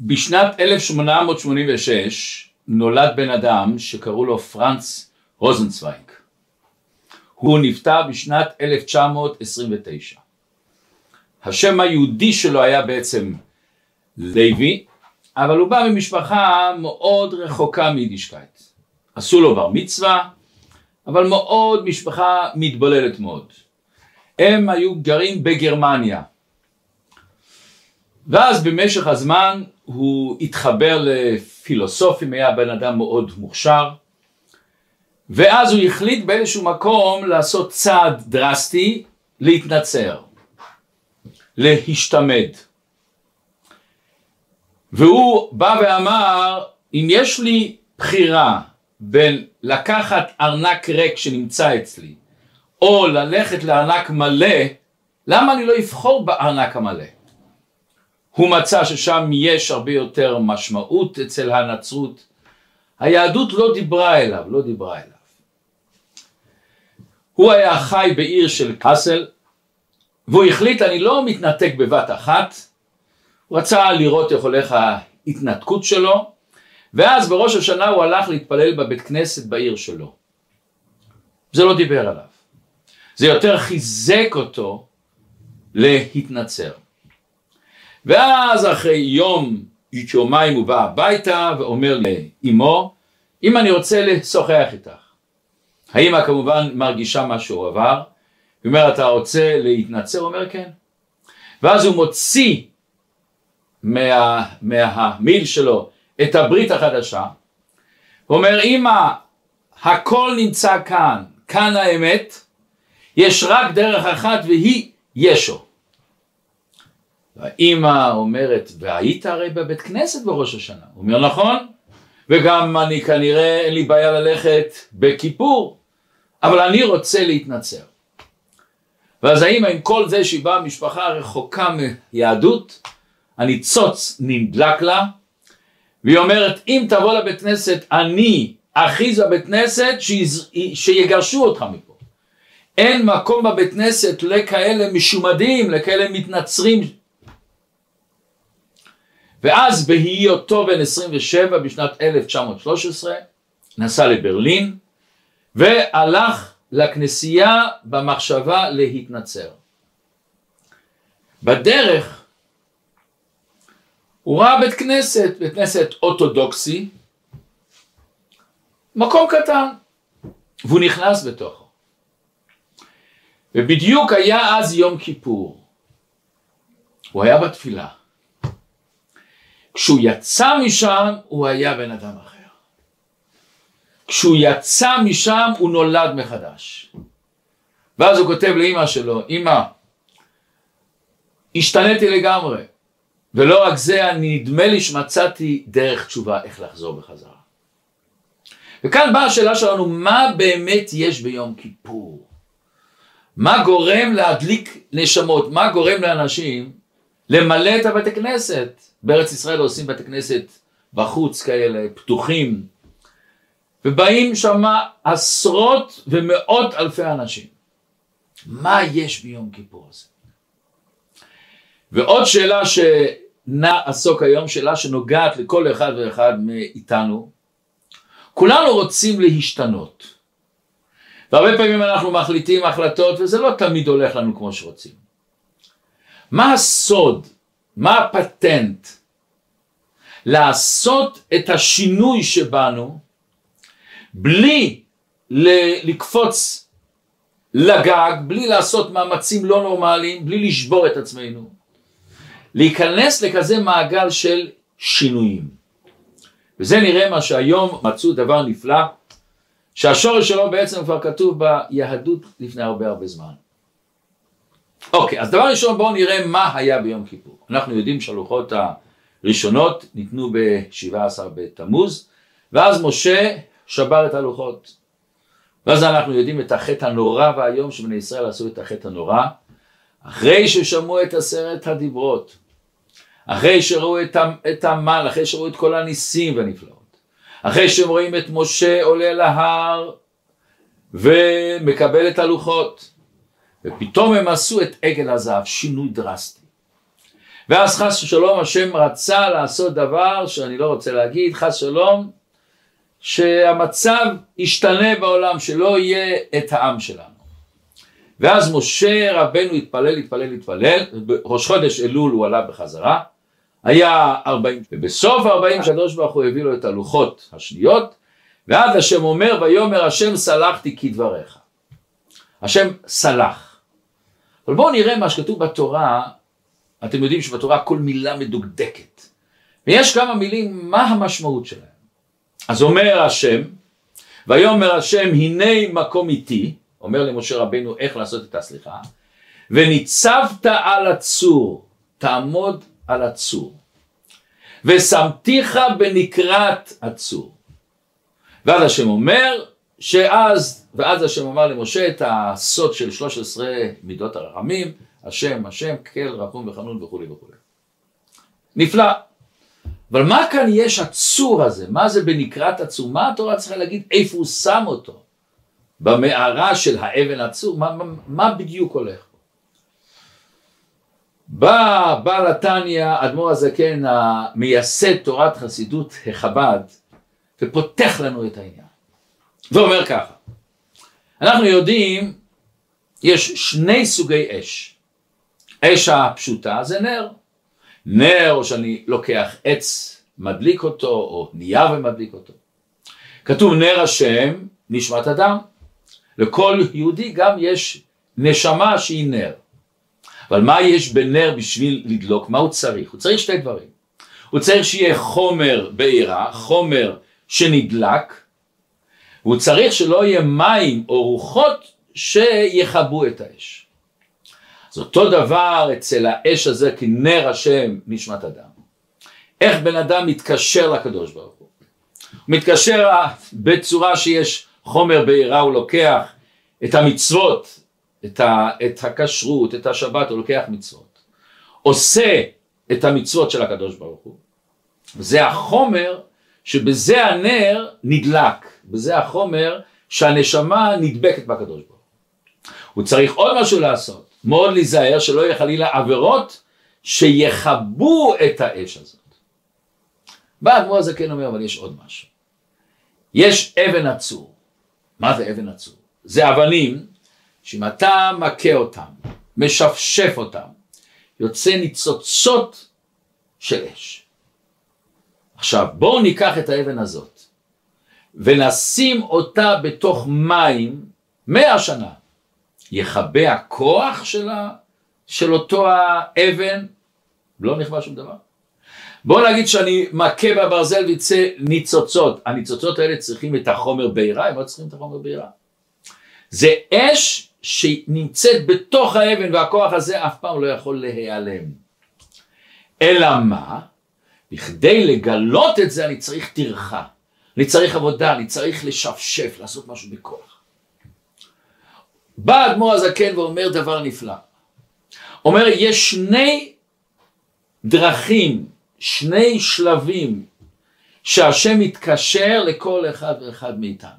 בשנת 1886 נולד בן אדם שקראו לו פרנץ רוזנצוויג. הוא נפטר בשנת 1929. השם היהודי שלו היה בעצם לוי, אבל הוא בא ממשפחה מאוד רחוקה מיידישקייט. עשו לו בר מצווה, אבל מאוד משפחה מתבוללת מאוד. הם היו גרים בגרמניה. ואז במשך הזמן הוא התחבר לפילוסופים, היה בן אדם מאוד מוכשר, ואז הוא החליט באיזשהו מקום לעשות צעד דרסטי, להתנצר, להשתמד. והוא בא ואמר, אם יש לי בחירה בין לקחת ארנק ריק שנמצא אצלי, או ללכת לארנק מלא, למה אני לא אבחור בארנק המלא? הוא מצא ששם יש הרבה יותר משמעות אצל הנצרות. היהדות לא דיברה אליו, לא דיברה אליו. הוא היה חי בעיר של קאסל, והוא החליט אני לא מתנתק בבת אחת, הוא רצה לראות איך הולך ההתנתקות שלו, ואז בראש השנה הוא הלך להתפלל בבית כנסת בעיר שלו. זה לא דיבר עליו. זה יותר חיזק אותו להתנצר. ואז אחרי יום, יומיים הוא בא הביתה ואומר לאמו, אם אני רוצה לשוחח איתך. האמא כמובן מרגישה מה שהוא עבר, היא אומרת אתה רוצה להתנצר? הוא אומר כן. ואז הוא מוציא מה, מהמיל שלו את הברית החדשה, הוא אומר אמא הכל נמצא כאן, כאן האמת, יש רק דרך אחת והיא ישו. והאימא אומרת, והיית הרי בבית כנסת בראש השנה. הוא אומר, נכון, וגם אני כנראה אין לי בעיה ללכת בכיפור, אבל אני רוצה להתנצר. ואז האימא עם כל זה שהיא באה משפחה רחוקה מיהדות, הניצוץ נדלק לה, והיא אומרת, אם תבוא לבית כנסת, אני אכריז בבית כנסת שיגרשו אותך מפה. אין מקום בבית כנסת לכאלה משומדים, לכאלה מתנצרים ואז בהיותו בן 27 בשנת 1913 נסע לברלין והלך לכנסייה במחשבה להתנצר. בדרך הוא ראה בית כנסת, בית כנסת אורתודוקסי, מקום קטן, והוא נכנס בתוכו. ובדיוק היה אז יום כיפור. הוא היה בתפילה. כשהוא יצא משם הוא היה בן אדם אחר. כשהוא יצא משם הוא נולד מחדש. ואז הוא כותב לאימא שלו, אימא, השתניתי לגמרי, ולא רק זה, נדמה לי שמצאתי דרך תשובה איך לחזור בחזרה. וכאן באה השאלה שלנו, מה באמת יש ביום כיפור? מה גורם להדליק נשמות? מה גורם לאנשים למלא את הבתי כנסת? בארץ ישראל עושים בתי כנסת בחוץ כאלה, פתוחים, ובאים שם עשרות ומאות אלפי אנשים. מה יש ביום כיפור הזה? ועוד שאלה שנעסוק היום, שאלה שנוגעת לכל אחד ואחד מאיתנו, כולנו רוצים להשתנות. והרבה פעמים אנחנו מחליטים החלטות וזה לא תמיד הולך לנו כמו שרוצים. מה הסוד מה הפטנט? לעשות את השינוי שבנו בלי לקפוץ לגג, בלי לעשות מאמצים לא נורמליים, בלי לשבור את עצמנו. להיכנס לכזה מעגל של שינויים. וזה נראה מה שהיום מצאו דבר נפלא, שהשורש שלו בעצם כבר כתוב ביהדות לפני הרבה הרבה זמן. אוקיי, אז דבר ראשון בואו נראה מה היה ביום כיפור. אנחנו יודעים שהלוחות הראשונות ניתנו ב-17 בתמוז, ואז משה שבר את הלוחות. ואז אנחנו יודעים את החטא הנורא והיום שבני ישראל עשו את החטא הנורא, אחרי ששמעו את עשרת הדיברות, אחרי שראו את המן, אחרי שראו את כל הניסים והנפלאות, אחרי שהם רואים את משה עולה להר ומקבל את הלוחות, ופתאום הם עשו את עגל הזהב, שינוי דרסטי. ואז חס ושלום השם רצה לעשות דבר שאני לא רוצה להגיד, חס ושלום, שהמצב ישתנה בעולם, שלא יהיה את העם שלנו. ואז משה רבנו התפלל, התפלל, התפלל, בראש חודש אלול הוא עלה בחזרה, היה ארבעים, ובסוף ארבעים הקדוש ברוך הוא הביא לו את הלוחות השניות, ואז השם אומר, ויאמר השם סלחתי כדבריך. השם סלח. אבל בואו נראה מה שכתוב בתורה, אתם יודעים שבתורה כל מילה מדוקדקת. ויש כמה מילים, מה המשמעות שלהם? אז אומר השם, ויאמר השם הנה מקום איתי, אומר למשה רבנו איך לעשות את הסליחה, וניצבת על הצור, תעמוד על הצור, ושמתיך בנקרת הצור. ואז השם אומר, שאז, ואז השם אמר למשה את הסוד של 13 מידות הרחמים, השם, השם, קל, רחום וחנון וכולי וכולי. נפלא. אבל מה כאן יש הצור הזה? מה זה בנקרת הצור? מה התורה צריכה להגיד איפה הוא שם אותו? במערה של האבן הצור? מה, מה, מה בדיוק הולך? בא בעל התניא, אדמו"ר הזקן, המייסד תורת חסידות החב"ד, ופותח לנו את העניין. ואומר ככה, אנחנו יודעים, יש שני סוגי אש. אש הפשוטה זה נר. נר, שאני לוקח עץ, מדליק אותו, או נייר ומדליק אותו. כתוב נר השם, נשמת אדם. לכל יהודי גם יש נשמה שהיא נר. אבל מה יש בנר בשביל לדלוק? מה הוא צריך? הוא צריך שתי דברים. הוא צריך שיהיה חומר בעירה, חומר שנדלק, והוא צריך שלא יהיה מים או רוחות שיכבו את האש. אז אותו דבר אצל האש הזה כנר השם נשמת אדם. איך בן אדם מתקשר לקדוש ברוך הוא? הוא מתקשר בצורה שיש חומר בעירה, הוא לוקח את המצוות, את, ה, את הכשרות, את השבת, הוא לוקח מצוות. עושה את המצוות של הקדוש ברוך הוא. זה החומר שבזה הנר נדלק, בזה החומר שהנשמה נדבקת בקדוש ברוך הוא. הוא צריך עוד משהו לעשות, מאוד להיזהר שלא יהיה חלילה עבירות שיכבו את האש הזאת. בא האדמו"ר הזקן אומר, אבל יש עוד משהו. יש אבן עצור. מה זה אבן עצור? זה אבנים שאם אתה מכה אותם, משפשף אותם, יוצא ניצוצות של אש. עכשיו בואו ניקח את האבן הזאת ונשים אותה בתוך מים מאה שנה. יכבה הכוח שלה, של אותו האבן? לא נכבה שום דבר. בואו נגיד שאני מכה בברזל ויצא ניצוצות. הניצוצות האלה צריכים את החומר בעירה, הם לא צריכים את החומר בעירה. זה אש שנמצאת בתוך האבן והכוח הזה אף פעם לא יכול להיעלם. אלא מה? בכדי לגלות את זה אני צריך טרחה, אני צריך עבודה, אני צריך לשפשף, לעשות משהו בכוח. בא אדמו"ר הזקן ואומר דבר נפלא. אומר יש שני דרכים, שני שלבים שהשם מתקשר לכל אחד ואחד מאיתנו.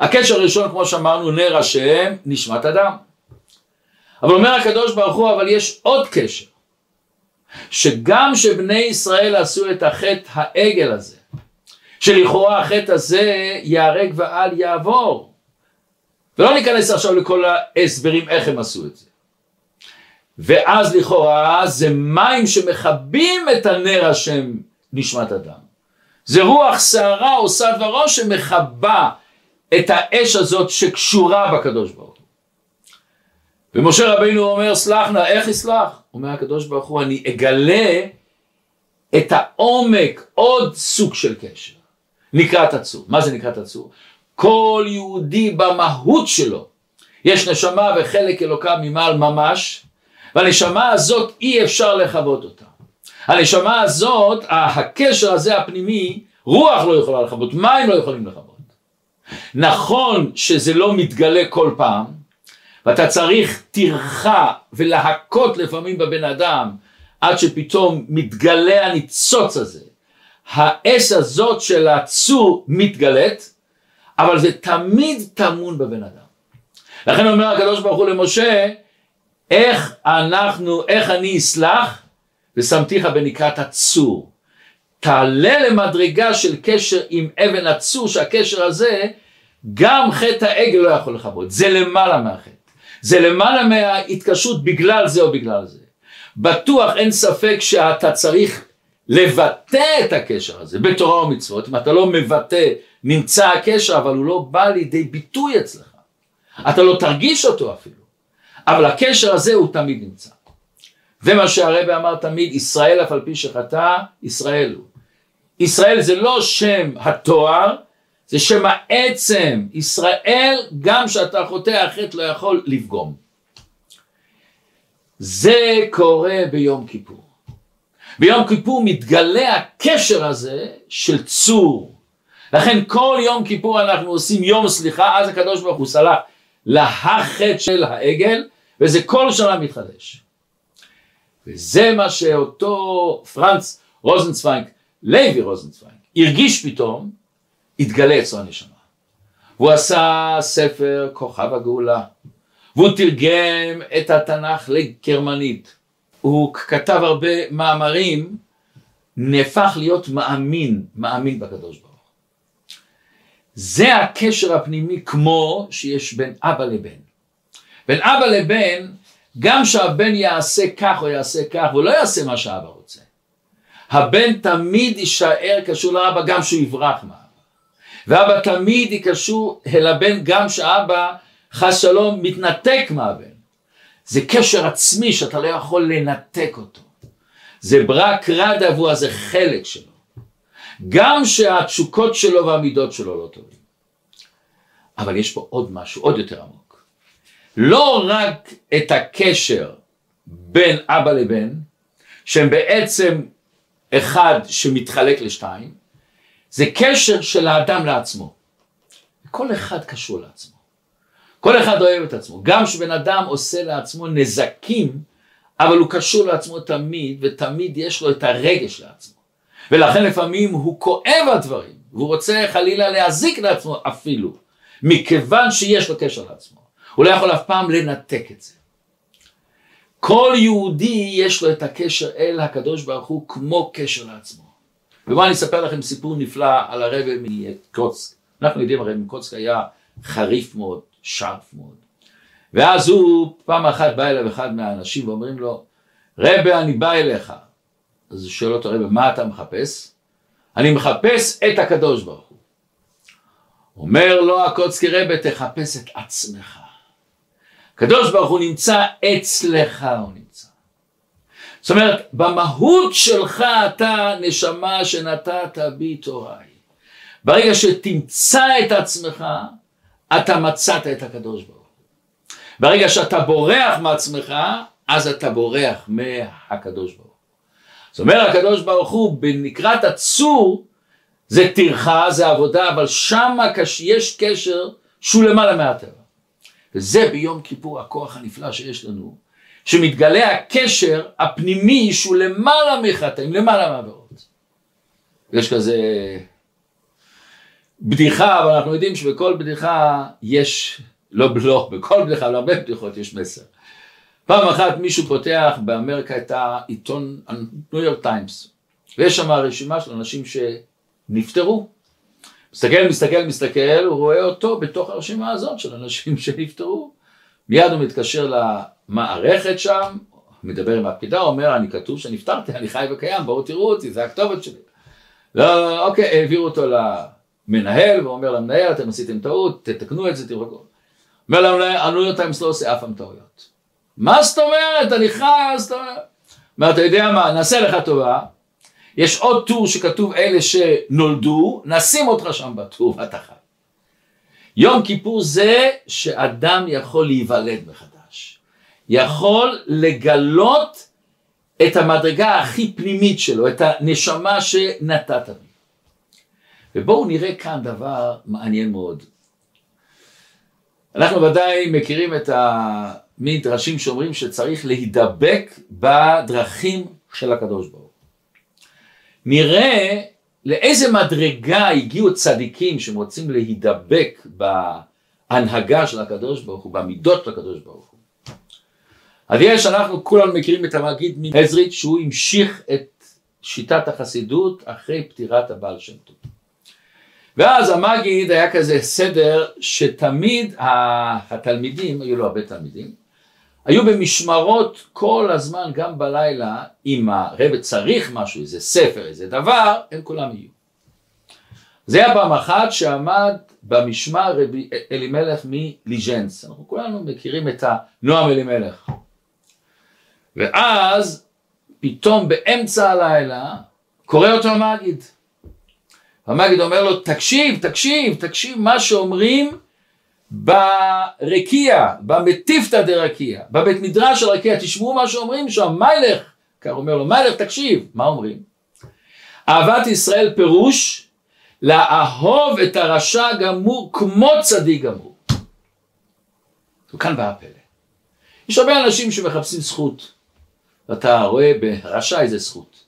הקשר הראשון כמו שאמרנו נר השם נשמת אדם. אבל אומר הקדוש ברוך הוא אבל יש עוד קשר שגם שבני ישראל עשו את החטא העגל הזה, שלכאורה החטא הזה ייהרג ואל יעבור. ולא ניכנס עכשיו לכל ההסברים איך הם עשו את זה. ואז לכאורה זה מים שמכבים את הנר השם נשמת אדם. זה רוח שערה עושה דברו שמכבה את האש הזאת שקשורה בקדוש ברוך הוא. ומשה רבינו אומר סלח נא, איך יסלח? אומר הקדוש ברוך הוא אני אגלה את העומק עוד סוג של קשר נקראת הצור. מה זה נקראת הצור? כל יהודי במהות שלו יש נשמה וחלק אלוקה ממעל ממש והנשמה הזאת אי אפשר לכבות אותה. הנשמה הזאת, הקשר הזה הפנימי, רוח לא יכולה לכבות, מים לא יכולים לכבות. נכון שזה לא מתגלה כל פעם, ואתה צריך טרחה ולהכות לפעמים בבן אדם עד שפתאום מתגלה הניצוץ הזה. האש הזאת של הצור מתגלית, אבל זה תמיד טמון בבן אדם. לכן אומר הקדוש ברוך הוא למשה, איך אנחנו, איך אני אסלח? ושמתיך בנקרת הצור. תעלה למדרגה של קשר עם אבן הצור, שהקשר הזה, גם חטא העגל לא יכול לכבות. זה למעלה מהחטא. זה למעלה מההתקשרות בגלל זה או בגלל זה. בטוח אין ספק שאתה צריך לבטא את הקשר הזה בתורה ומצוות, אם אתה לא מבטא נמצא הקשר אבל הוא לא בא לידי ביטוי אצלך, אתה לא תרגיש אותו אפילו, אבל הקשר הזה הוא תמיד נמצא. ומה שהרבא אמר תמיד, ישראל אף על פי שחטא, ישראל הוא. ישראל זה לא שם התואר, זה שם העצם. ישראל, גם שאתה חוטא, החטא לא יכול לפגום. זה קורה ביום כיפור. ביום כיפור מתגלה הקשר הזה של צור. לכן כל יום כיפור אנחנו עושים יום סליחה, אז הקדוש ברוך הוא סלח להחטא של העגל, וזה כל שנה מתחדש. וזה מה שאותו פרנץ רוזנצוויג, לוי רוזנצוויג, הרגיש פתאום, התגלה אצלו הנשמה. הוא עשה ספר כוכב הגאולה, והוא תרגם את התנ"ך לגרמנית. הוא כתב הרבה מאמרים, נהפך להיות מאמין, מאמין בקדוש ברוך זה הקשר הפנימי כמו שיש בין אבא לבן. בין אבא לבן, גם שהבן יעשה כך או יעשה כך, הוא לא יעשה מה שאבא רוצה. הבן תמיד יישאר קשור לאבא גם שהוא יברח מאבא. ואבא תמיד יקשור אל הבן גם שאבא חס שלום מתנתק מהבן. זה קשר עצמי שאתה לא יכול לנתק אותו. זה ברק רדה והוא זה חלק שלו. גם שהתשוקות שלו והמידות שלו לא טובים. אבל יש פה עוד משהו עוד יותר עמוק. לא רק את הקשר בין אבא לבן, שהם בעצם אחד שמתחלק לשתיים, זה קשר של האדם לעצמו. כל אחד קשור לעצמו. כל אחד אוהב את עצמו. גם כשבן אדם עושה לעצמו נזקים, אבל הוא קשור לעצמו תמיד, ותמיד יש לו את הרגש לעצמו. ולכן לפעמים הוא כואב הדברים, והוא רוצה חלילה להזיק לעצמו אפילו, מכיוון שיש לו קשר לעצמו. הוא לא יכול אף פעם לנתק את זה. כל יהודי יש לו את הקשר אל הקדוש ברוך הוא כמו קשר לעצמו. ובואו אני אספר לכם סיפור נפלא על הרבי מקוצק. אנחנו יודעים הרבי מקוצק היה חריף מאוד, שרף מאוד. ואז הוא פעם אחת בא אליו אחד מהאנשים ואומרים לו, רבי אני בא אליך. אז הוא שואל אותו רבי מה אתה מחפש? אני מחפש את הקדוש ברוך הוא. אומר לו הקוצקי רבי תחפש את עצמך. הקדוש ברוך הוא נמצא אצלך הוא נמצא. זאת אומרת במהות שלך אתה נשמה שנתת בי תוראי. ברגע שתמצא את עצמך אתה מצאת את הקדוש ברוך הוא. ברגע שאתה בורח מעצמך, אז אתה בורח מהקדוש ברוך הוא. זאת אומרת הקדוש ברוך הוא בנקרת הצור זה טרחה, זה עבודה, אבל שם יש קשר שהוא למעלה מהטבע. וזה ביום כיפור הכוח הנפלא שיש לנו, שמתגלה הקשר הפנימי שהוא למעלה מחטאים, למעלה מהעבירות. יש כזה בדיחה, אבל אנחנו יודעים שבכל בדיחה יש, לא בלוך, בכל בדיחה, אבל הרבה בדיחות יש מסר. פעם אחת מישהו פותח באמריקה את העיתון ניו יורק טיימס, ויש שם רשימה של אנשים שנפטרו. מסתכל, מסתכל, מסתכל, הוא רואה אותו בתוך הרשימה הזאת של אנשים שנפטרו. מיד הוא מתקשר למערכת שם, מדבר עם הפקידה, אומר, אני כתוב שנפטרתי, אני חי וקיים, בואו תראו אותי, זה הכתובת שלי. לא, אוקיי, העבירו אותו למנהל, ואומר למנהל, אתם עשיתם טעות, תתקנו את זה, תראו. אומר למנהל, הניו יורק טיימס לא עושה אף פעם טעויות. מה זאת אומרת, חי, זאת אומרת. אומר, אתה יודע מה, נעשה לך טובה, יש עוד טור שכתוב אלה שנולדו, נשים אותך שם בטור ואתה חי. יום כיפור זה שאדם יכול להיוולד מחדש. יכול לגלות את המדרגה הכי פנימית שלו, את הנשמה שנתת לי. ובואו נראה כאן דבר מעניין מאוד. אנחנו ודאי מכירים את המדרשים שאומרים שצריך להידבק בדרכים של הקדוש ברוך. נראה לאיזה מדרגה הגיעו צדיקים שהם רוצים להידבק בהנהגה של הקדוש ברוך הוא, במידות של הקדוש ברוך הוא. אז יש, אנחנו כולנו מכירים את המגיד מעזריץ' שהוא המשיך את שיטת החסידות אחרי פטירת הבעל שם טוב. ואז המגיד היה כזה סדר שתמיד התלמידים, היו לו הרבה תלמידים, היו במשמרות כל הזמן, גם בלילה, אם הרב צריך משהו, איזה ספר, איזה דבר, הם כולם יהיו. זה היה פעם אחת שעמד במשמר רבי אלימלך מליז'נס, אנחנו כולנו מכירים את הנועם אלימלך. ואז פתאום באמצע הלילה קורא אותו המגיד. המגיד אומר לו תקשיב, תקשיב, תקשיב מה שאומרים ברקיע, במטיפתא דרקיע, בבית מדרש של רקיע, תשמעו מה שאומרים שם, מיילך, כך אומר לו, מיילך תקשיב, מה אומרים? אהבת ישראל פירוש לאהוב את הרשע גמור כמו צדיק גמור. וכאן בא הפלא. יש הרבה אנשים שמחפשים זכות, ואתה רואה ברשע איזה זכות.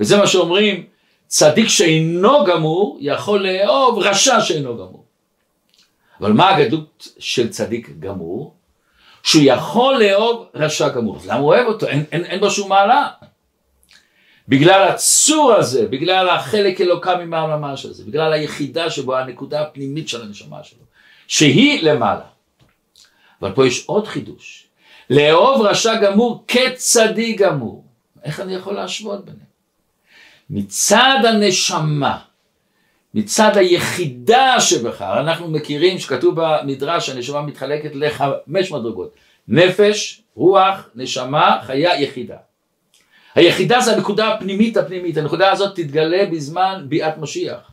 וזה מה שאומרים, צדיק שאינו גמור יכול לאהוב רשע שאינו גמור. אבל מה הגדלות של צדיק גמור? שהוא יכול לאהוב רשע גמור. אז למה הוא אוהב אותו? אין, אין, אין בו שום מעלה. בגלל הצור הזה, בגלל החלק אלוקה ממעל ממש הזה, בגלל היחידה שבו הנקודה הפנימית של הנשמה שלו, שהיא למעלה. אבל פה יש עוד חידוש. לאהוב רשע גמור כצדיק גמור. איך אני יכול להשוות ביניהם? מצד הנשמה, מצד היחידה שבך, אנחנו מכירים שכתוב במדרש שהנשמה מתחלקת לחמש מדרגות, נפש, רוח, נשמה, חיה, יחידה. היחידה זה הנקודה הפנימית הפנימית, הנקודה הזאת תתגלה בזמן ביאת משיח.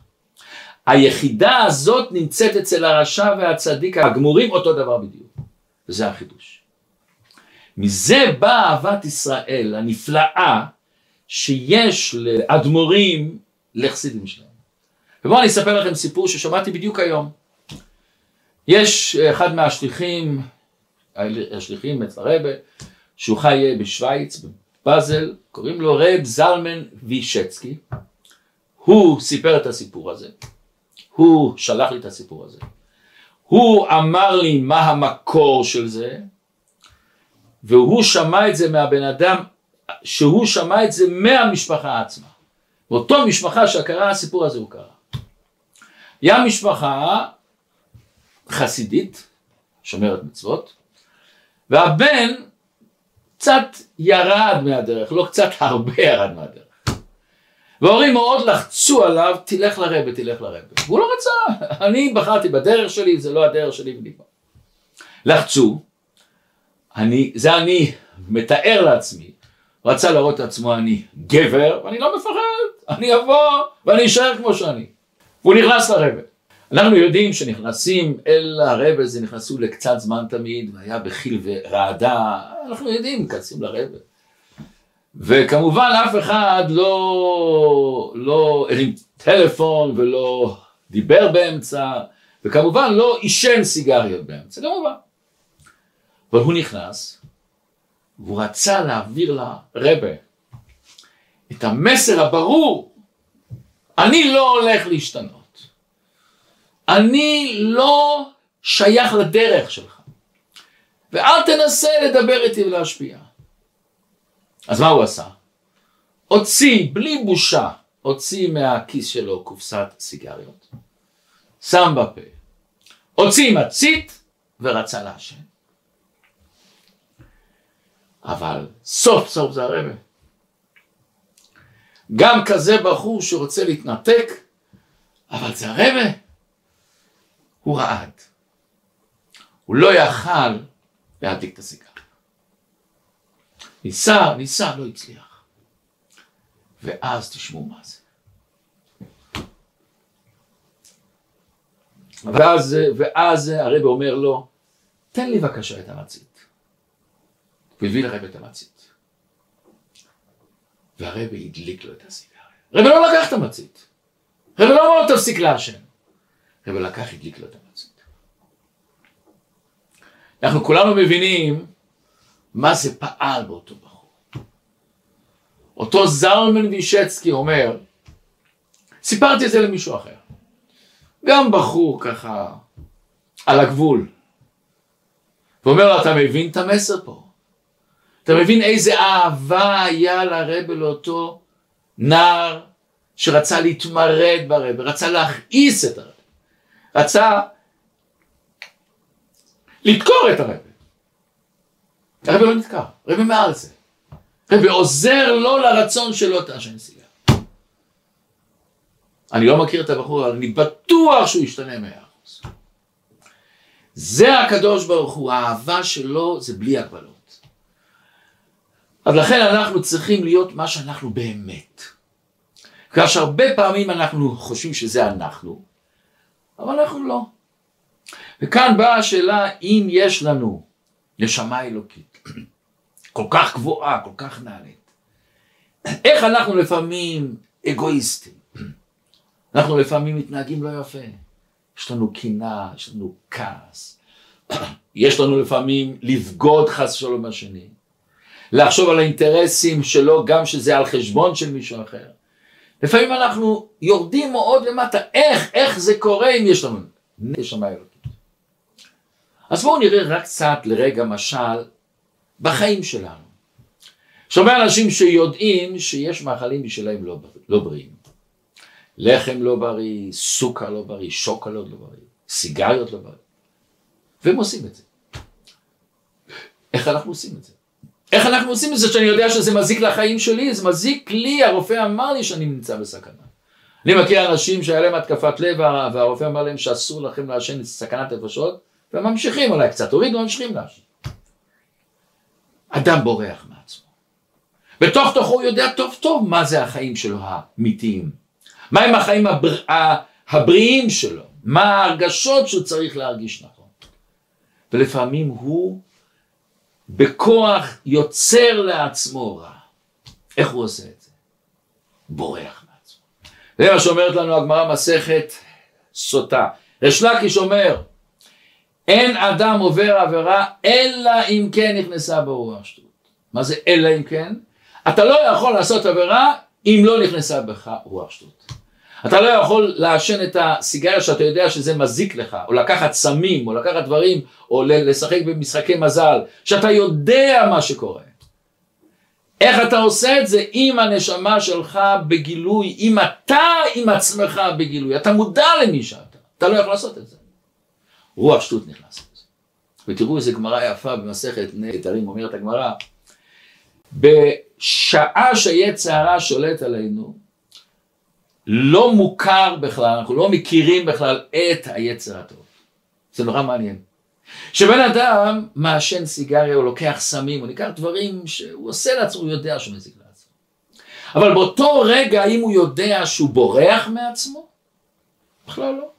היחידה הזאת נמצאת אצל הרשע והצדיק הגמורים אותו דבר בדיוק, וזה החידוש. מזה באה אהבת ישראל הנפלאה שיש לאדמו"רים לחסידים שלהם. ובואו אני אספר לכם סיפור ששמעתי בדיוק היום. יש אחד מהשליחים, השליחים אצל הרבה, שהוא חי בשוויץ, בבאזל, קוראים לו רב זלמן וישצקי. הוא סיפר את הסיפור הזה, הוא שלח לי את הסיפור הזה. הוא אמר לי מה המקור של זה, והוא שמע את זה מהבן אדם, שהוא שמע את זה מהמשפחה עצמה. באותו משפחה שקרה הסיפור הזה הוא קרה. היה משפחה חסידית, שומרת מצוות, והבן קצת ירד מהדרך, לא קצת הרבה ירד מהדרך. וההורים מאוד לחצו עליו, תלך לרבה, תלך לרבה. והוא לא רצה, אני בחרתי בדרך שלי, זה לא הדרך שלי ונגמר. לחצו, אני, זה אני מתאר לעצמי, רצה להראות את עצמו אני גבר, ואני לא מפחד, אני אבוא ואני אשאר כמו שאני. והוא נכנס לרבה. אנחנו יודעים שנכנסים אל הרבה, זה נכנסו לקצת זמן תמיד, והיה בחיל ורעדה, אנחנו יודעים, נכנסים לרבה. וכמובן אף אחד לא, לא הרים טלפון ולא דיבר באמצע, וכמובן לא עישן סיגריות באמצע, כמובן. אבל הוא נכנס, והוא רצה להעביר לרבה את המסר הברור, אני לא הולך להשתנות, אני לא שייך לדרך שלך, ואל תנסה לדבר איתי ולהשפיע. אז מה הוא עשה? הוציא, בלי בושה, הוציא מהכיס שלו קופסת סיגריות, שם בפה, הוציא מצית ורצה לעשן. אבל סוף סוף זה הרבה. גם כזה בחור שרוצה להתנתק, אבל זה הרבה. הוא רעד. הוא לא יכל להדליק את הסיגר. ניסה, ניסה, לא הצליח. ואז תשמעו מה זה. ואז, ואז הרב אומר לו, תן לי בבקשה את המצית. הוא הביא לרב את המצית. והרב הדליק לו את הסיגריה. רב לא לקח את המצית. רב לא אמר לו תפסיק לעשן. רב לקח, הדליק לו את המצית. אנחנו כולנו מבינים מה זה פעל באותו בחור. אותו זלמן וישצקי אומר, סיפרתי את זה למישהו אחר. גם בחור ככה על הגבול. ואומר לו, אתה מבין את המסר פה? אתה מבין איזה אהבה היה לרבה לאותו נער שרצה להתמרד ברבה, רצה להכעיס את הרבה, רצה לדקור את הרבה. הרבה לא נדקר, הרבה מעל זה. הרבה עוזר לו לרצון שלו תעשן סיגר. אני לא מכיר את הבחור, אבל אני בטוח שהוא ישתנה מאה אחוז. זה הקדוש ברוך הוא, האהבה שלו זה בלי הגבלות. אז לכן אנחנו צריכים להיות מה שאנחנו באמת. כאשר הרבה פעמים אנחנו חושבים שזה אנחנו, אבל אנחנו לא. וכאן באה השאלה אם יש לנו נשמה אלוקית כל כך גבוהה, כל כך נעלית. איך אנחנו לפעמים אגואיסטים? אנחנו לפעמים מתנהגים לא יפה. יש לנו קנאה, יש לנו כעס. יש לנו לפעמים לבגוד חס ושלום בשני. לחשוב על האינטרסים שלו גם שזה על חשבון של מישהו אחר. לפעמים אנחנו יורדים מאוד למטה, איך, איך זה קורה אם יש לנו נשמה אלוקית. אז בואו נראה רק קצת לרגע משל בחיים שלנו. שומע אנשים שיודעים שיש מאכלים בשבילם לא, לא בריאים. לחם לא בריא, סוכר לא בריא, שוקולד לא בריא, סיגריות לא בריא. והם עושים את זה. איך אנחנו עושים את זה? איך אנחנו עושים את זה שאני יודע שזה מזיק לחיים שלי? זה מזיק לי, הרופא אמר לי שאני נמצא בסכנה. אני מכיר אנשים שהיה להם התקפת לב והרופא אמר להם שאסור לכם לעשן סכנת נפשות והם ממשיכים אולי קצת הורידו ממשיכים לעשן. אדם בורח מעצמו. בתוך תוכו הוא יודע טוב טוב מה זה החיים שלו האמיתיים. מהם החיים הבר... הבריאים שלו, מה ההרגשות שהוא צריך להרגיש נכון. ולפעמים הוא בכוח יוצר לעצמו רע. איך הוא עושה את זה? בורח מעצמו. זה מה שאומרת לנו הגמרא מסכת סוטה. ריש לקיש אומר, אין אדם עובר עבירה אלא אם כן נכנסה בו רוח שטות. מה זה אלא אם כן? אתה לא יכול לעשות עבירה אם לא נכנסה בך רוח שטות. אתה לא יכול לעשן את הסיגריה שאתה יודע שזה מזיק לך, או לקחת סמים, או לקחת דברים, או לשחק במשחקי מזל, שאתה יודע מה שקורה. איך אתה עושה את זה? עם הנשמה שלך בגילוי, אם אתה עם עצמך בגילוי, אתה מודע למי שאתה, אתה לא יכול לעשות את זה. רוח שטות נכנס לזה. ותראו איזה גמרא יפה במסכת נתרים, אומרת הגמרא, בשעה שיצר הרע שולט עלינו, לא מוכר בכלל, אנחנו לא מכירים בכלל את היצר הטוב. זה נורא מעניין. כשבן אדם מעשן סיגריה, הוא לוקח סמים, הוא ניקח דברים שהוא עושה לעצמו, הוא יודע שהוא מזיק לעצמו. אבל באותו רגע, האם הוא יודע שהוא בורח מעצמו? בכלל לא.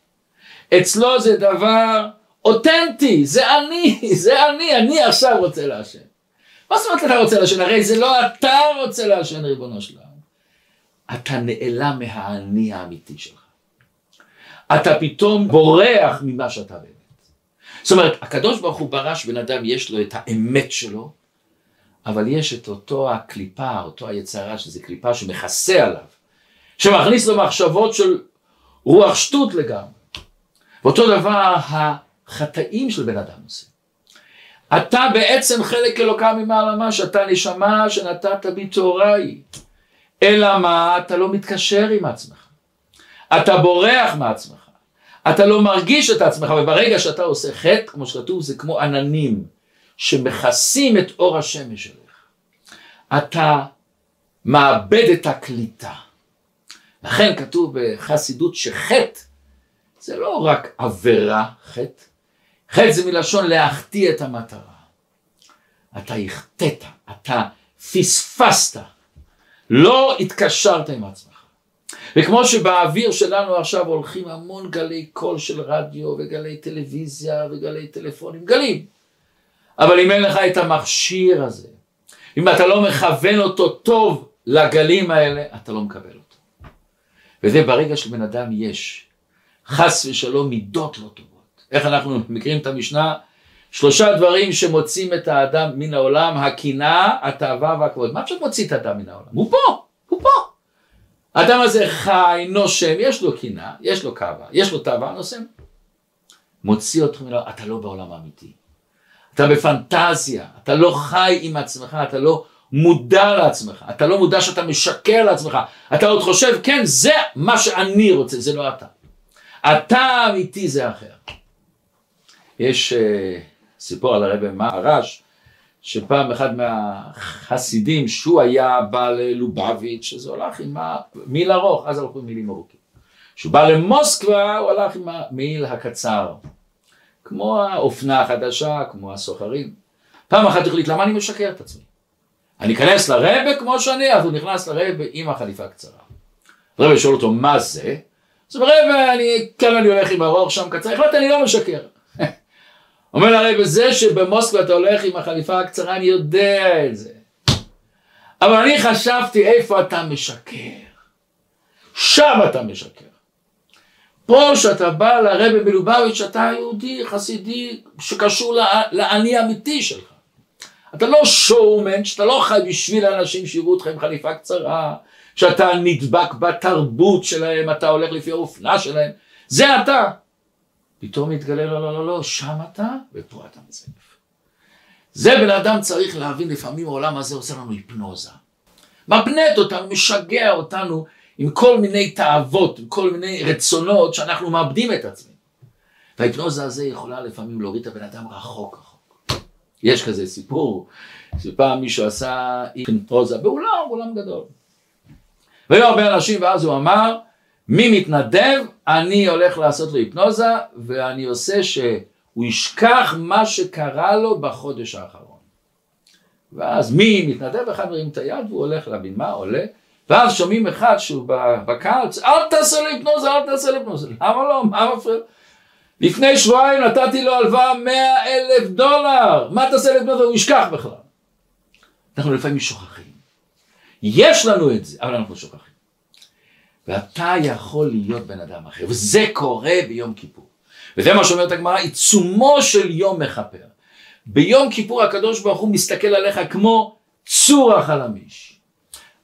אצלו זה דבר אותנטי, זה אני, זה אני, אני עכשיו רוצה לעשן. מה זאת אומרת אתה רוצה לעשן? הרי זה לא אתה רוצה לעשן ריבונו שלנו. אתה נעלם מהאני האמיתי שלך. אתה פתאום בורח ממה שאתה באמת. זאת אומרת, הקדוש ברוך הוא ברש בן אדם, יש לו את האמת שלו, אבל יש את אותו הקליפה, אותו היצרה, שזה קליפה שמכסה עליו, שמכניס לו מחשבות של רוח שטות לגמרי. ואותו דבר החטאים של בן אדם עושה. אתה בעצם חלק אלוקה ממעלה ממש, אתה נשמה שנתת בי היא. אלא מה? אתה לא מתקשר עם עצמך. אתה בורח מעצמך. אתה לא מרגיש את עצמך, וברגע שאתה עושה חטא, כמו שכתוב, זה כמו עננים שמכסים את אור השמש שלך. אתה מאבד את הקליטה. לכן כתוב בחסידות שחטא זה לא רק עבירה, חטא, חטא זה מלשון להחטיא את המטרה. אתה החטאת, אתה פספסת. לא התקשרת עם עצמך. וכמו שבאוויר שלנו עכשיו הולכים המון גלי קול של רדיו וגלי טלוויזיה וגלי טלפונים, גלים. אבל אם אין לך את המכשיר הזה, אם אתה לא מכוון אותו טוב לגלים האלה, אתה לא מקבל אותו. וזה ברגע שלבן אדם יש חס ושלום מידות לא טובות. איך אנחנו מכירים את המשנה? שלושה דברים שמוצאים את האדם מן העולם, הקנאה, התאווה והכבוד. מה פשוט מוציא את האדם מן העולם? הוא פה, הוא פה. האדם הזה חי, נושם, יש לו קנאה, יש לו כאווה, יש לו תאווה, נושם. מוציא אותך מן העולם, אתה לא בעולם האמיתי. אתה בפנטזיה, אתה לא חי עם עצמך, אתה לא מודע לעצמך, אתה לא מודע שאתה משקר לעצמך, אתה עוד חושב, כן, זה מה שאני רוצה, זה לא אתה. אתה האמיתי זה אחר. יש uh, סיפור על הרבי מהר"ש, שפעם אחד מהחסידים, שהוא היה בא ללובביץ', שזה הולך עם המיל ארוך, אז הלכו עם מילים ארוכים. כשהוא בא למוסקבה, הוא הלך עם המעיל הקצר. כמו האופנה החדשה, כמו הסוחרים. פעם אחת החליט, למה אני משקר את עצמי? אני אכנס לרבה כמו שאני, אז הוא נכנס לרבה עם החליפה הקצרה. הרבה שואל אותו, מה זה? אז הוא אומר, רבה, אני, כן אני הולך עם ארוך שם קצר, החלטתי, אני לא משקר. אומר לרבה, זה שבמוסקבה אתה הולך עם החליפה הקצרה, אני יודע את זה. אבל אני חשבתי איפה אתה משקר. שם אתה משקר. פה שאתה בא לרבי מלובביץ' אתה יהודי חסידי שקשור לאני האמיתי שלך. אתה לא שואומן, שאתה לא חי בשביל האנשים שיראו אותך עם חליפה קצרה, שאתה נדבק בתרבות שלהם, אתה הולך לפי האופנה שלהם, זה אתה. פתאום מתגלה, לא, לא, לא, לא, שם אתה, ופה אתה מזייף. זה בן אדם צריך להבין, לפעמים העולם הזה עושה לנו היפנוזה. מפנט אותנו, משגע אותנו עם כל מיני תאוות, עם כל מיני רצונות שאנחנו מאבדים את עצמנו. וההיפנוזה הזה יכולה לפעמים להוריד את הבן אדם רחוק רחוק. יש כזה סיפור, שפעם מישהו עשה היפנוזה באולם, באולם גדול. והיו הרבה אנשים ואז הוא אמר, מי מתנדב, אני הולך לעשות לו היפנוזה ואני עושה שהוא ישכח מה שקרה לו בחודש האחרון. ואז מי מתנדב, אחד מרים את היד והוא הולך לבימה, עולה ואז שומעים אחד שהוא בקהל, אל תעשה לי היפנוזה, אל תעשה לי היפנוזה. למה לא? מה מפריע? לפני שבועיים נתתי לו הלוואה מאה אלף דולר. מה תעשה לי היפנוזה? הוא ישכח בכלל. אנחנו לפעמים שוכחים. יש לנו את זה, אבל אנחנו שוכחים. ואתה יכול להיות בן אדם אחר, וזה קורה ביום כיפור. וזה מה שאומרת הגמרא, עיצומו של יום מכפר. ביום כיפור הקדוש ברוך הוא מסתכל עליך כמו צור החלמיש.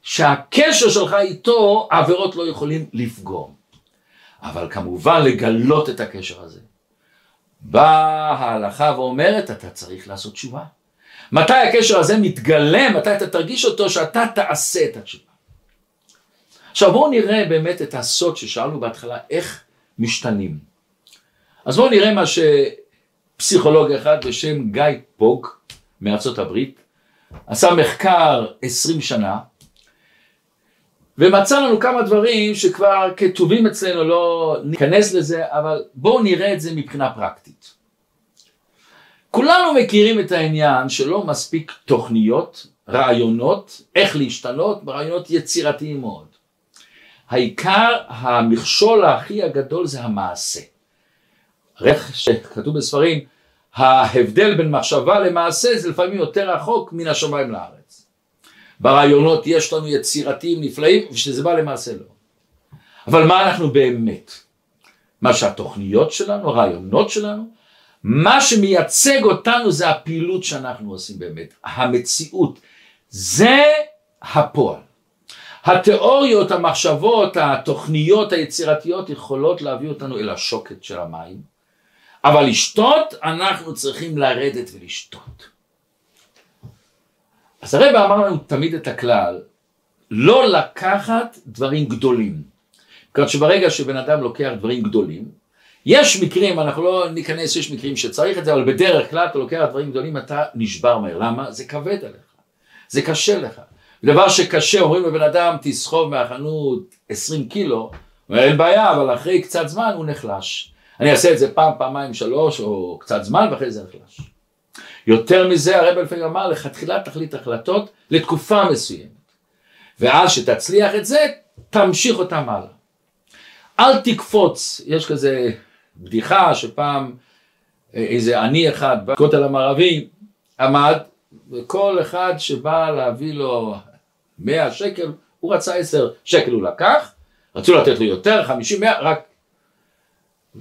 שהקשר שלך איתו עבירות לא יכולים לפגום. אבל כמובן לגלות את הקשר הזה. באה ההלכה ואומרת אתה צריך לעשות תשובה. מתי הקשר הזה מתגלה, מתי אתה תרגיש אותו שאתה תעשה את התשובה. עכשיו בואו נראה באמת את הסוד ששאלנו בהתחלה, איך משתנים. אז בואו נראה מה שפסיכולוג אחד בשם גיא פוג מארצות הברית עשה מחקר עשרים שנה ומצא לנו כמה דברים שכבר כתובים אצלנו, לא ניכנס לזה, אבל בואו נראה את זה מבחינה פרקטית. כולנו מכירים את העניין שלא מספיק תוכניות, רעיונות, איך להשתנות, רעיונות יצירתיים מאוד. העיקר, המכשול הכי הגדול זה המעשה. איך שכתוב בספרים, ההבדל בין מחשבה למעשה זה לפעמים יותר רחוק מן השמיים לארץ. ברעיונות יש לנו יצירתיים נפלאים, ושזה בא למעשה לא. אבל מה אנחנו באמת? מה שהתוכניות שלנו, הרעיונות שלנו, מה שמייצג אותנו זה הפעילות שאנחנו עושים באמת, המציאות, זה הפועל. התיאוריות, המחשבות, התוכניות היצירתיות יכולות להביא אותנו אל השוקת של המים, אבל לשתות, אנחנו צריכים לרדת ולשתות. אז הרב אמר לנו תמיד את הכלל, לא לקחת דברים גדולים. כלומר שברגע שבן אדם לוקח דברים גדולים, יש מקרים, אנחנו לא ניכנס, יש מקרים שצריך את זה, אבל בדרך כלל אתה לוקח דברים גדולים, אתה נשבר מהר. למה? זה כבד עליך, זה קשה לך. דבר שקשה, אומרים לבן אדם, תסחוב מהחנות 20 קילו, אין בעיה, אבל אחרי קצת זמן הוא נחלש. אני אעשה את זה פעם, פעמיים, שלוש, או קצת זמן, ואחרי זה נחלש. יותר מזה הרב לפעמים אמר לכתחילה תחליט החלטות לתקופה מסוימת ואז שתצליח את זה תמשיך אותם הלאה. אל תקפוץ, יש כזה בדיחה שפעם איזה עני אחד בכותל המערבי עמד וכל אחד שבא להביא לו מאה שקל הוא רצה עשר שקל הוא לקח רצו לתת לו יותר חמישים מאה רק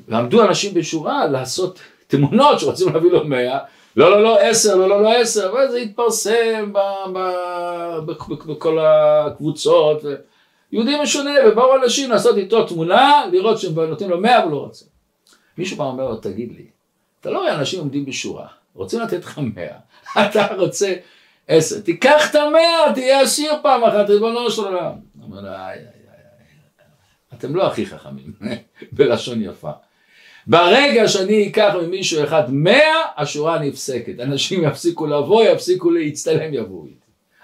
ועמדו אנשים בשורה לעשות תמונות שרוצים להביא לו מאה לא, לא, לא, עשר, לא, לא, לא, עשר, וזה התפרסם בכל הקבוצות. יהודי משונה, ובאו אנשים לעשות איתו תמונה, לראות שהם נותנים לו מאה ולא רוצה. מישהו פעם אומר לו, תגיד לי, אתה לא רואה אנשים עומדים בשורה, רוצים לתת לך מאה, אתה רוצה עשר, תיקח את המאה, תהיה עשיר פעם אחת, ריבונו של עולם. אומר איי, איי, איי, אתם לא הכי חכמים, בלשון יפה. ברגע שאני אקח ממישהו אחד מאה, השורה נפסקת. אנשים יפסיקו לבוא, יפסיקו להצטלם, יבואו איתי.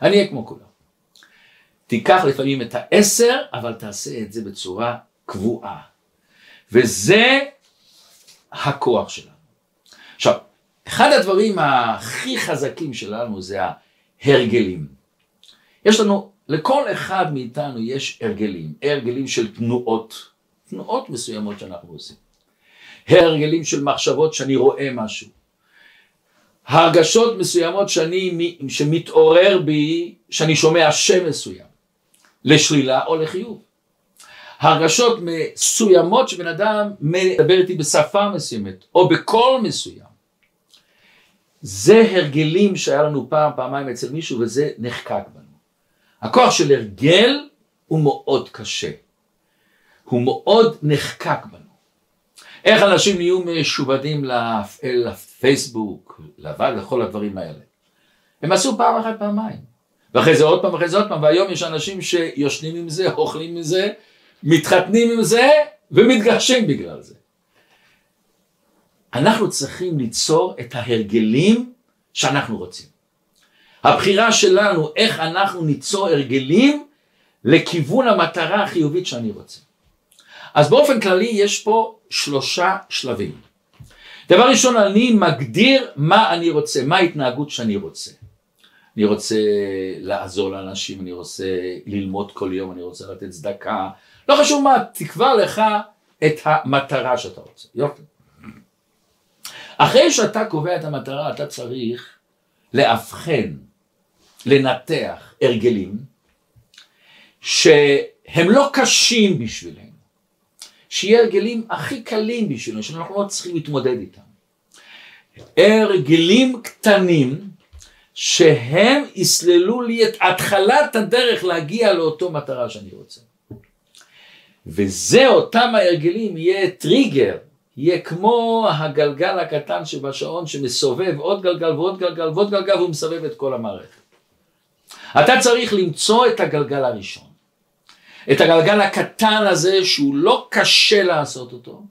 אני אהיה כמו כולם. תיקח לפעמים את העשר, אבל תעשה את זה בצורה קבועה. וזה הכוח שלנו. עכשיו, אחד הדברים הכי חזקים שלנו זה ההרגלים. יש לנו, לכל אחד מאיתנו יש הרגלים, הרגלים של תנועות, תנועות מסוימות שאנחנו עושים. הרגלים של מחשבות שאני רואה משהו. הרגשות מסוימות שאני, שמתעורר בי, שאני שומע שם מסוים, לשלילה או לחיוב. הרגשות מסוימות שבן אדם מדבר איתי בשפה מסוימת או בקול מסוים. זה הרגלים שהיה לנו פעם, פעמיים אצל מישהו וזה נחקק בנו. הכוח של הרגל הוא מאוד קשה. הוא מאוד נחקק בנו. איך אנשים נהיו משובדים לפייסבוק, לבד, לכל הדברים האלה. הם עשו פעם אחת פעמיים. ואחרי זה עוד פעם, אחרי זה עוד פעם, והיום יש אנשים שיושנים עם זה, אוכלים מזה, מתחתנים עם זה, ומתגרשים בגלל זה. אנחנו צריכים ליצור את ההרגלים שאנחנו רוצים. הבחירה שלנו איך אנחנו ניצור הרגלים לכיוון המטרה החיובית שאני רוצה. אז באופן כללי יש פה שלושה שלבים. דבר ראשון אני מגדיר מה אני רוצה, מה ההתנהגות שאני רוצה. אני רוצה לעזור לאנשים, אני רוצה ללמוד כל יום, אני רוצה לתת צדקה, לא חשוב מה, תקבע לך את המטרה שאתה רוצה. יופי. אחרי שאתה קובע את המטרה אתה צריך לאבחן, לנתח הרגלים שהם לא קשים בשבילנו. שיהיה הרגלים הכי קלים בשבילנו, שאנחנו לא צריכים להתמודד איתם. הרגלים קטנים שהם יסללו לי את התחלת הדרך להגיע לאותו מטרה שאני רוצה. וזה אותם ההרגלים יהיה טריגר, יהיה כמו הגלגל הקטן שבשעון שמסובב עוד גלגל ועוד גלגל ועוד גלגל והוא מסובב את כל המערכת. אתה צריך למצוא את הגלגל הראשון. את הגלגל הקטן הזה שהוא לא קשה לעשות אותו,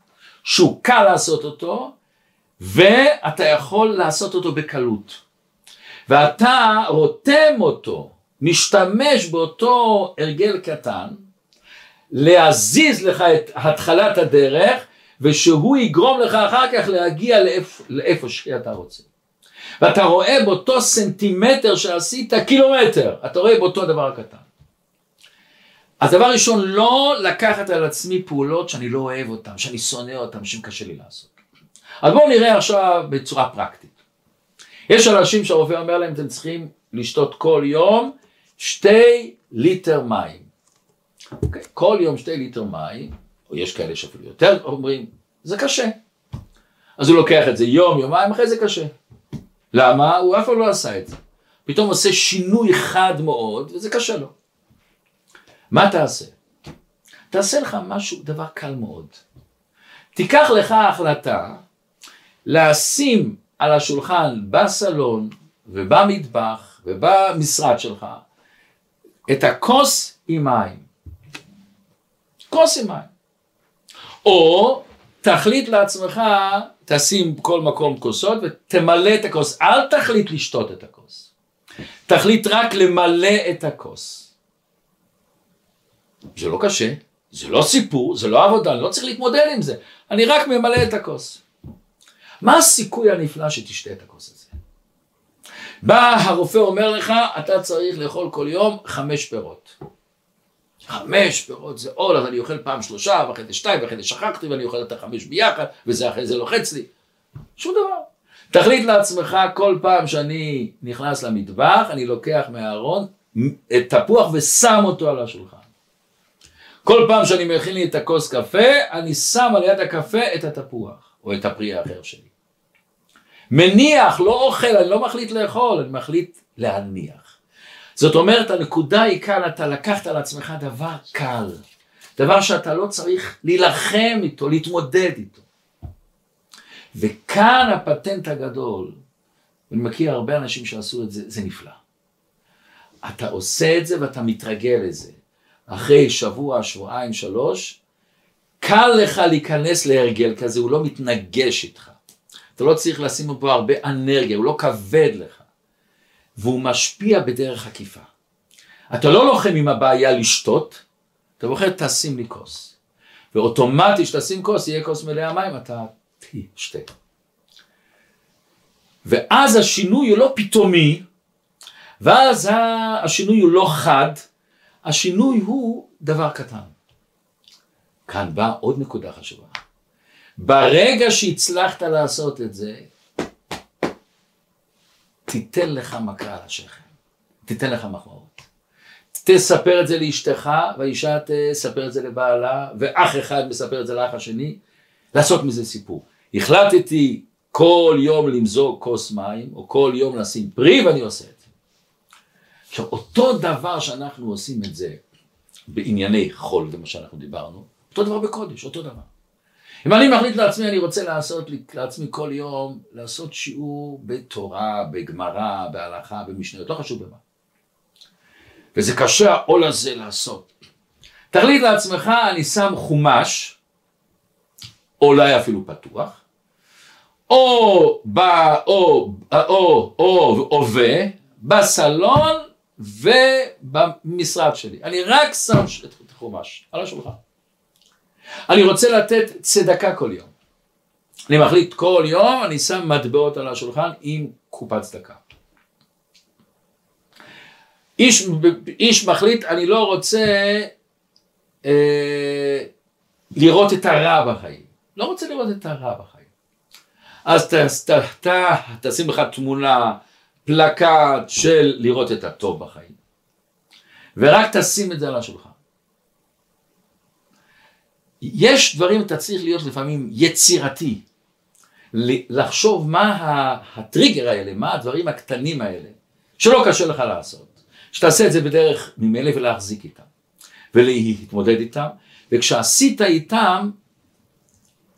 שהוא קל לעשות אותו, ואתה יכול לעשות אותו בקלות. ואתה רותם אותו, משתמש באותו הרגל קטן, להזיז לך את התחלת הדרך, ושהוא יגרום לך אחר כך להגיע לאיפה, לאיפה שאתה רוצה. ואתה רואה באותו סנטימטר שעשית קילומטר, אתה רואה באותו הדבר הקטן. אז דבר ראשון, לא לקחת על עצמי פעולות שאני לא אוהב אותן, שאני שונא אותן, שקשה לי לעשות. אז בואו נראה עכשיו בצורה פרקטית. יש אנשים שהרופא אומר להם, אתם צריכים לשתות כל יום שתי ליטר מים. Okay, אוקיי? כל יום שתי ליטר מים, או יש כאלה שאפילו יותר אומרים, זה קשה. אז הוא לוקח את זה יום, יומיים, אחרי זה קשה. למה? הוא אף פעם לא עשה את זה. פתאום עושה שינוי חד מאוד, וזה קשה לו. מה תעשה? תעשה לך משהו, דבר קל מאוד. תיקח לך החלטה לשים על השולחן בסלון ובמטבח ובמשרד שלך את הכוס עם מים. כוס עם מים. או תחליט לעצמך, תשים בכל מקום כוסות ותמלא את הכוס. אל תחליט לשתות את הכוס. תחליט רק למלא את הכוס. זה לא קשה, זה לא סיפור, זה לא עבודה, אני לא צריך להתמודד עם זה, אני רק ממלא את הכוס. מה הסיכוי הנפלא שתשתה את הכוס הזה? בא הרופא אומר לך, אתה צריך לאכול כל יום חמש פירות. חמש פירות זה עול, אז אני אוכל פעם שלושה, ואחרי זה שתיים, ואחרי זה שכחתי, ואני אוכל את החמש ביחד, וזה אחרי זה לוחץ לי. שום דבר. תחליט לעצמך כל פעם שאני נכנס למטבח, אני לוקח מהארון את תפוח ושם אותו על השולחן. כל פעם שאני מכין לי את הכוס קפה, אני שם על יד הקפה את התפוח, או את הפרי האחר שלי. מניח, לא אוכל, אני לא מחליט לאכול, אני מחליט להניח. זאת אומרת, הנקודה היא כאן, אתה לקחת על עצמך דבר קל, דבר שאתה לא צריך להילחם איתו, להתמודד איתו. וכאן הפטנט הגדול, אני מכיר הרבה אנשים שעשו את זה, זה נפלא. אתה עושה את זה ואתה מתרגל לזה. אחרי שבוע, שבועיים, שלוש, קל לך להיכנס להרגל כזה, הוא לא מתנגש איתך. אתה לא צריך לשים בו הרבה אנרגיה, הוא לא כבד לך. והוא משפיע בדרך עקיפה. אתה לא לוחם עם הבעיה לשתות, אתה בוחר תשים לי כוס. ואוטומטי שתשים כוס, יהיה כוס מלאה מים, אתה תשתה. ואז השינוי הוא לא פתאומי, ואז השינוי הוא לא חד, השינוי הוא דבר קטן. כאן באה עוד נקודה חשובה. ברגע שהצלחת לעשות את זה, תיתן לך מכה על השכם, תיתן לך מחמאות. תספר את זה לאשתך, והאישה תספר את זה לבעלה, ואח אחד מספר את זה לאח השני, לעשות מזה סיפור. החלטתי כל יום למזוג כוס מים, או כל יום לשים פרי, ואני עושה את זה. עכשיו, אותו דבר שאנחנו עושים את זה בענייני חול, זה מה שאנחנו דיברנו, אותו דבר בקודש, אותו דבר. אם אני מחליט לעצמי, אני רוצה לעשות לעצמי כל יום, לעשות שיעור בתורה, בגמרא, בהלכה, במשניות, לא חשוב במה. וזה קשה העול הזה לעשות. תחליט לעצמך, אני שם חומש, אולי אפילו פתוח, או, ב, או, או, או הווה, בסלון ובמשרד שלי. אני רק שם את החומש על השולחן. אני רוצה לתת צדקה כל יום. אני מחליט כל יום, אני שם מטבעות על השולחן עם קופת צדקה. איש, איש מחליט, אני לא רוצה אה, לראות את הרע בחיים. לא רוצה לראות את הרע בחיים. אז ת, ת, ת, תשים לך תמונה, פלקט של לראות את הטוב בחיים. ורק תשים את זה על השולחן. יש דברים, אתה צריך להיות לפעמים יצירתי, לחשוב מה הטריגר האלה, מה הדברים הקטנים האלה, שלא קשה לך לעשות. שתעשה את זה בדרך ממילא ולהחזיק איתם, ולהתמודד איתם, וכשעשית איתם,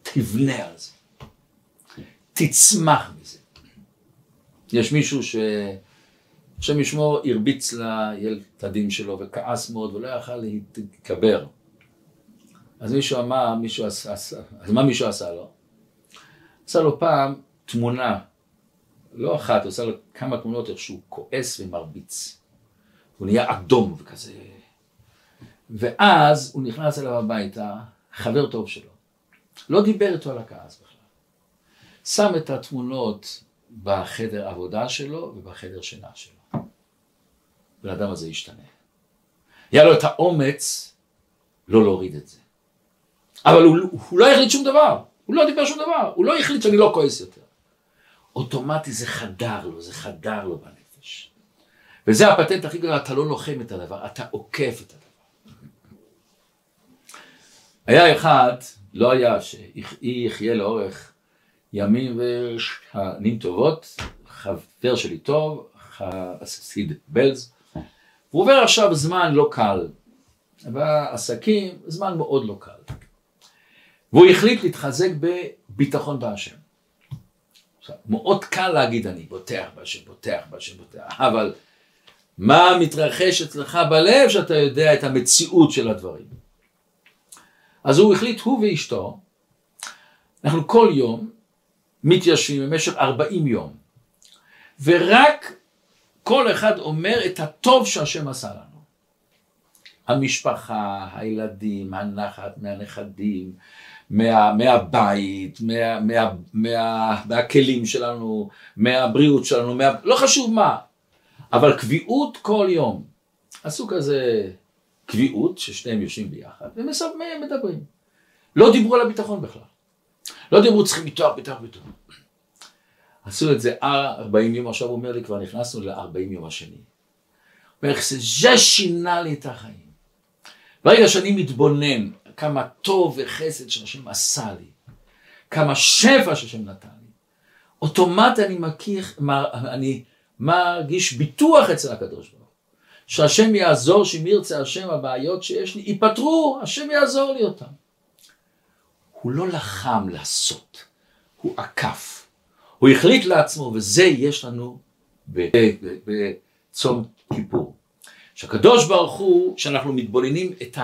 תבנה על זה, תצמח מזה. יש מישהו ש... השם ישמור הרביץ לילדים שלו וכעס מאוד ולא יכל להתגבר. אז מישהו אמר, מישהו עשה, אז מה מישהו עשה לו? עשה לו פעם תמונה, לא אחת, הוא עשה לו כמה תמונות איך שהוא כועס ומרביץ. הוא נהיה אדום וכזה. ואז הוא נכנס אליו הביתה, חבר טוב שלו. לא דיבר איתו על הכעס בכלל. שם את התמונות בחדר עבודה שלו ובחדר שינה שלו. בן אדם הזה השתנה. היה לו את האומץ לא להוריד את זה. אבל הוא, הוא לא החליט שום דבר, הוא לא דיבר שום דבר, הוא לא החליט שאני לא כועס יותר. אוטומטי זה חדר לו, זה חדר לו בנפש. וזה הפטנט הכי גדול, אתה לא לוחם את הדבר, אתה עוקף את הדבר. היה אחד, לא היה, שהיא יחיה לאורך ימים ושנים טובות, חבר שלי טוב, חסיד בלז, הוא עובר עכשיו זמן לא קל, בעסקים, זמן מאוד לא קל. והוא החליט להתחזק בביטחון בהשם. מאוד קל להגיד אני בוטח בהשם, בוטח בהשם, בוטח, אבל מה מתרחש אצלך בלב שאתה יודע את המציאות של הדברים. אז הוא החליט, הוא ואשתו, אנחנו כל יום מתיישבים במשך 40 יום, ורק כל אחד אומר את הטוב שהשם עשה לנו. המשפחה, הילדים, הנחת מהנכדים, מה, מהבית, מה, מה, מה, מהכלים שלנו, מהבריאות שלנו, מה, לא חשוב מה, אבל קביעות כל יום. עשו כזה קביעות ששניהם יושבים ביחד ומדברים. לא דיברו על הביטחון בכלל. לא דיברו צריכים ביטוח, ביטוח, ביטוח. עשו את זה 40 יום, עכשיו הוא אומר לי כבר נכנסנו ל-40 יום השני. הוא אומר, זה שינה לי את החיים. ברגע שאני מתבונן כמה טוב וחסד שהשם עשה לי, כמה שפע שהשם נתן לי, אוטומט אני, מכיר, אני מרגיש ביטוח אצל הקדוש ברוך הוא, שהשם יעזור, שאם ירצה השם הבעיות שיש לי ייפתרו, השם יעזור לי אותם. הוא לא לחם לעשות, הוא עקף. הוא החליט לעצמו, וזה יש לנו בצום כיפור. שהקדוש ברוך הוא, שאנחנו מתבוננים את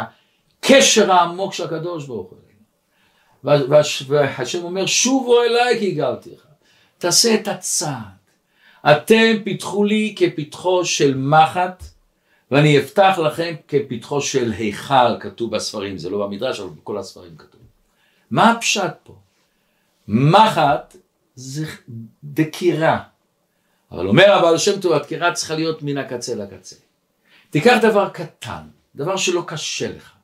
הקשר העמוק של הקדוש ברוך הוא. והשם אומר, שובו אליי כי הגלתיך. תעשה את הצעד. אתם פיתחו לי כפתחו של מחט, ואני אפתח לכם כפתחו של היכל, כתוב בספרים, זה לא במדרש, אבל בכל הספרים כתוב. מה הפשט פה? מחט זה דקירה. אבל אומר הבעל שם טוב, הדקירה צריכה להיות מן הקצה לקצה. תיקח דבר קטן, דבר שלא קשה לך,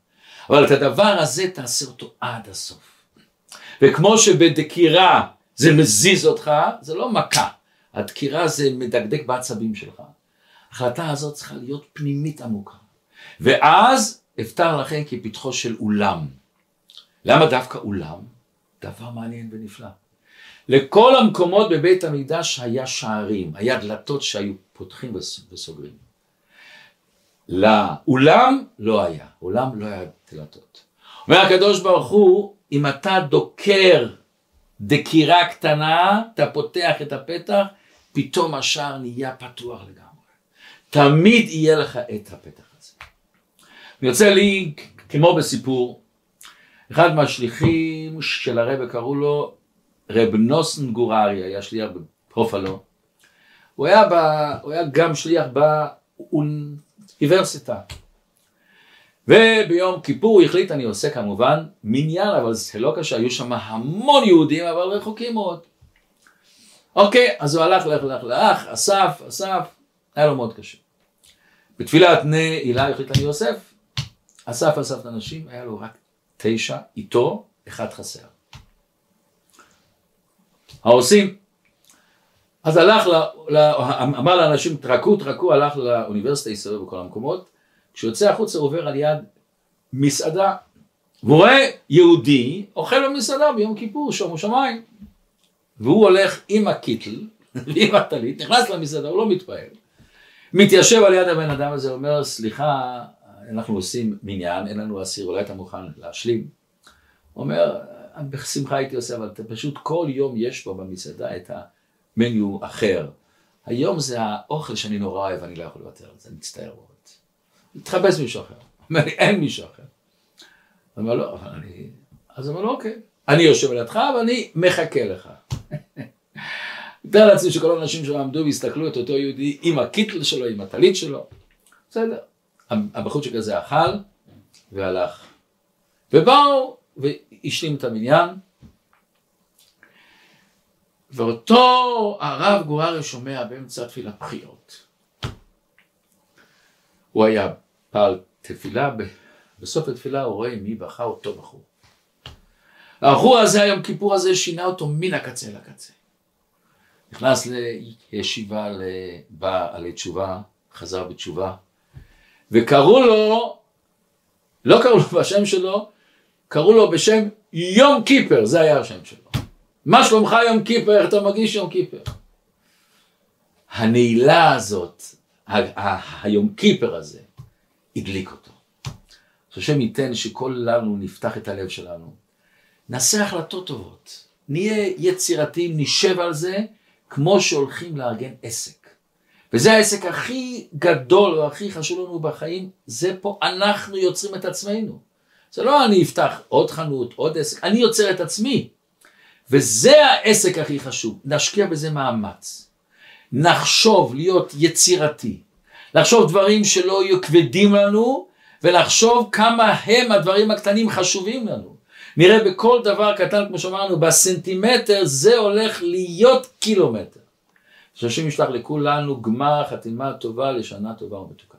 אבל את הדבר הזה תעשה אותו עד הסוף. וכמו שבדקירה זה מזיז אותך, זה לא מכה, הדקירה זה מדקדק בעצבים שלך. ההחלטה הזאת צריכה להיות פנימית עמוקה. ואז אפתר לכם כפתחו של אולם. למה דווקא אולם? דבר מעניין ונפלא. לכל המקומות בבית המקדש היה שערים, היה דלתות שהיו פותחים וסוגרים. לאולם לא היה, אולם לא היה דלתות. אומר הקדוש ברוך הוא, אם אתה דוקר דקירה קטנה, אתה פותח את הפתח, פתאום השער נהיה פתוח לגמרי. תמיד יהיה לך את הפתח הזה. רוצה לי, כמו בסיפור, אחד מהשליחים של הרב קראו לו רב נוסן גוררי, היה שליח בפרופלו. הוא היה, ב, הוא היה גם שליח באוניברסיטה. וביום כיפור הוא החליט, אני עושה כמובן מניין, אבל זה לא קשה, היו שם המון יהודים, אבל רחוקים מאוד. אוקיי, אז הוא הלך, הלך, הלך, הלך, אסף, אסף, היה לו מאוד קשה. בתפילת בני הילה החליט אני יוסף, אסף אסף את הנשים, היה לו רק תשע, איתו אחד חסר. העושים, אז הלך, ל, אמר לאנשים תרקו, תרקו, הלך לאוניברסיטה, הסתובב בכל המקומות, כשהוא יוצא החוצה הוא עובר על יד מסעדה, והוא רואה יהודי אוכל במסעדה ביום כיפור, שומו שמיים, והוא הולך עם הקיטל ועם הטלית, נכנס למסעדה, הוא לא מתפעל, מתיישב על יד הבן אדם הזה, אומר סליחה, אנחנו עושים מניין, אין לנו אסיר, אולי אתה מוכן להשלים? אומר, בשמחה הייתי עושה, אבל פשוט כל יום יש פה במסעדה את המניו אחר. היום זה האוכל שאני נורא אוהב, אני לא יכול לוותר על זה, אני מצטער מאוד. התחפש מישהו אחר. אומר לי, אין מישהו אחר. הוא אומר, לא, אבל אני... אז הוא לו, אוקיי. אני יושב לידך ואני מחכה לך. מתאר לעצמי שכל האנשים שעמדו והסתכלו את אותו יהודי עם הקיטל שלו, עם הטלית שלו. בסדר. הבחורצ'יק הזה אכל והלך. ובאו והשלים את המניין. ואותו הרב גוארי שומע באמצע תפילת בחיות. הוא היה פעל תפילה, בסוף התפילה הוא רואה מי בכה אותו בחור. הבחור הזה, היום כיפור הזה, שינה אותו מן הקצה לקצה. נכנס לישיבה לבעלי תשובה, חזר בתשובה, וקראו לו, לא קראו לו בשם שלו, קראו לו בשם יום קיפר, זה היה השם שלו. מה שלומך יום קיפר, איך אתה מרגיש יום קיפר? הנעילה הזאת, היום קיפר הזה, הדליק אותו. שהשם ייתן שכולנו נפתח את הלב שלנו, נעשה החלטות טובות, נהיה יצירתיים, נשב על זה, כמו שהולכים לארגן עסק. וזה העסק הכי גדול והכי חשוב לנו בחיים, זה פה אנחנו יוצרים את עצמנו. זה לא אני אפתח עוד חנות, עוד עסק, אני יוצר את עצמי. וזה העסק הכי חשוב, נשקיע בזה מאמץ. נחשוב להיות יצירתי, לחשוב דברים שלא יהיו כבדים לנו, ולחשוב כמה הם הדברים הקטנים חשובים לנו. נראה בכל דבר קטן, כמו שאמרנו, בסנטימטר זה הולך להיות קילומטר. שהשם ישלח לכולנו גמר חתימה טובה לשנה טובה ומתוקה.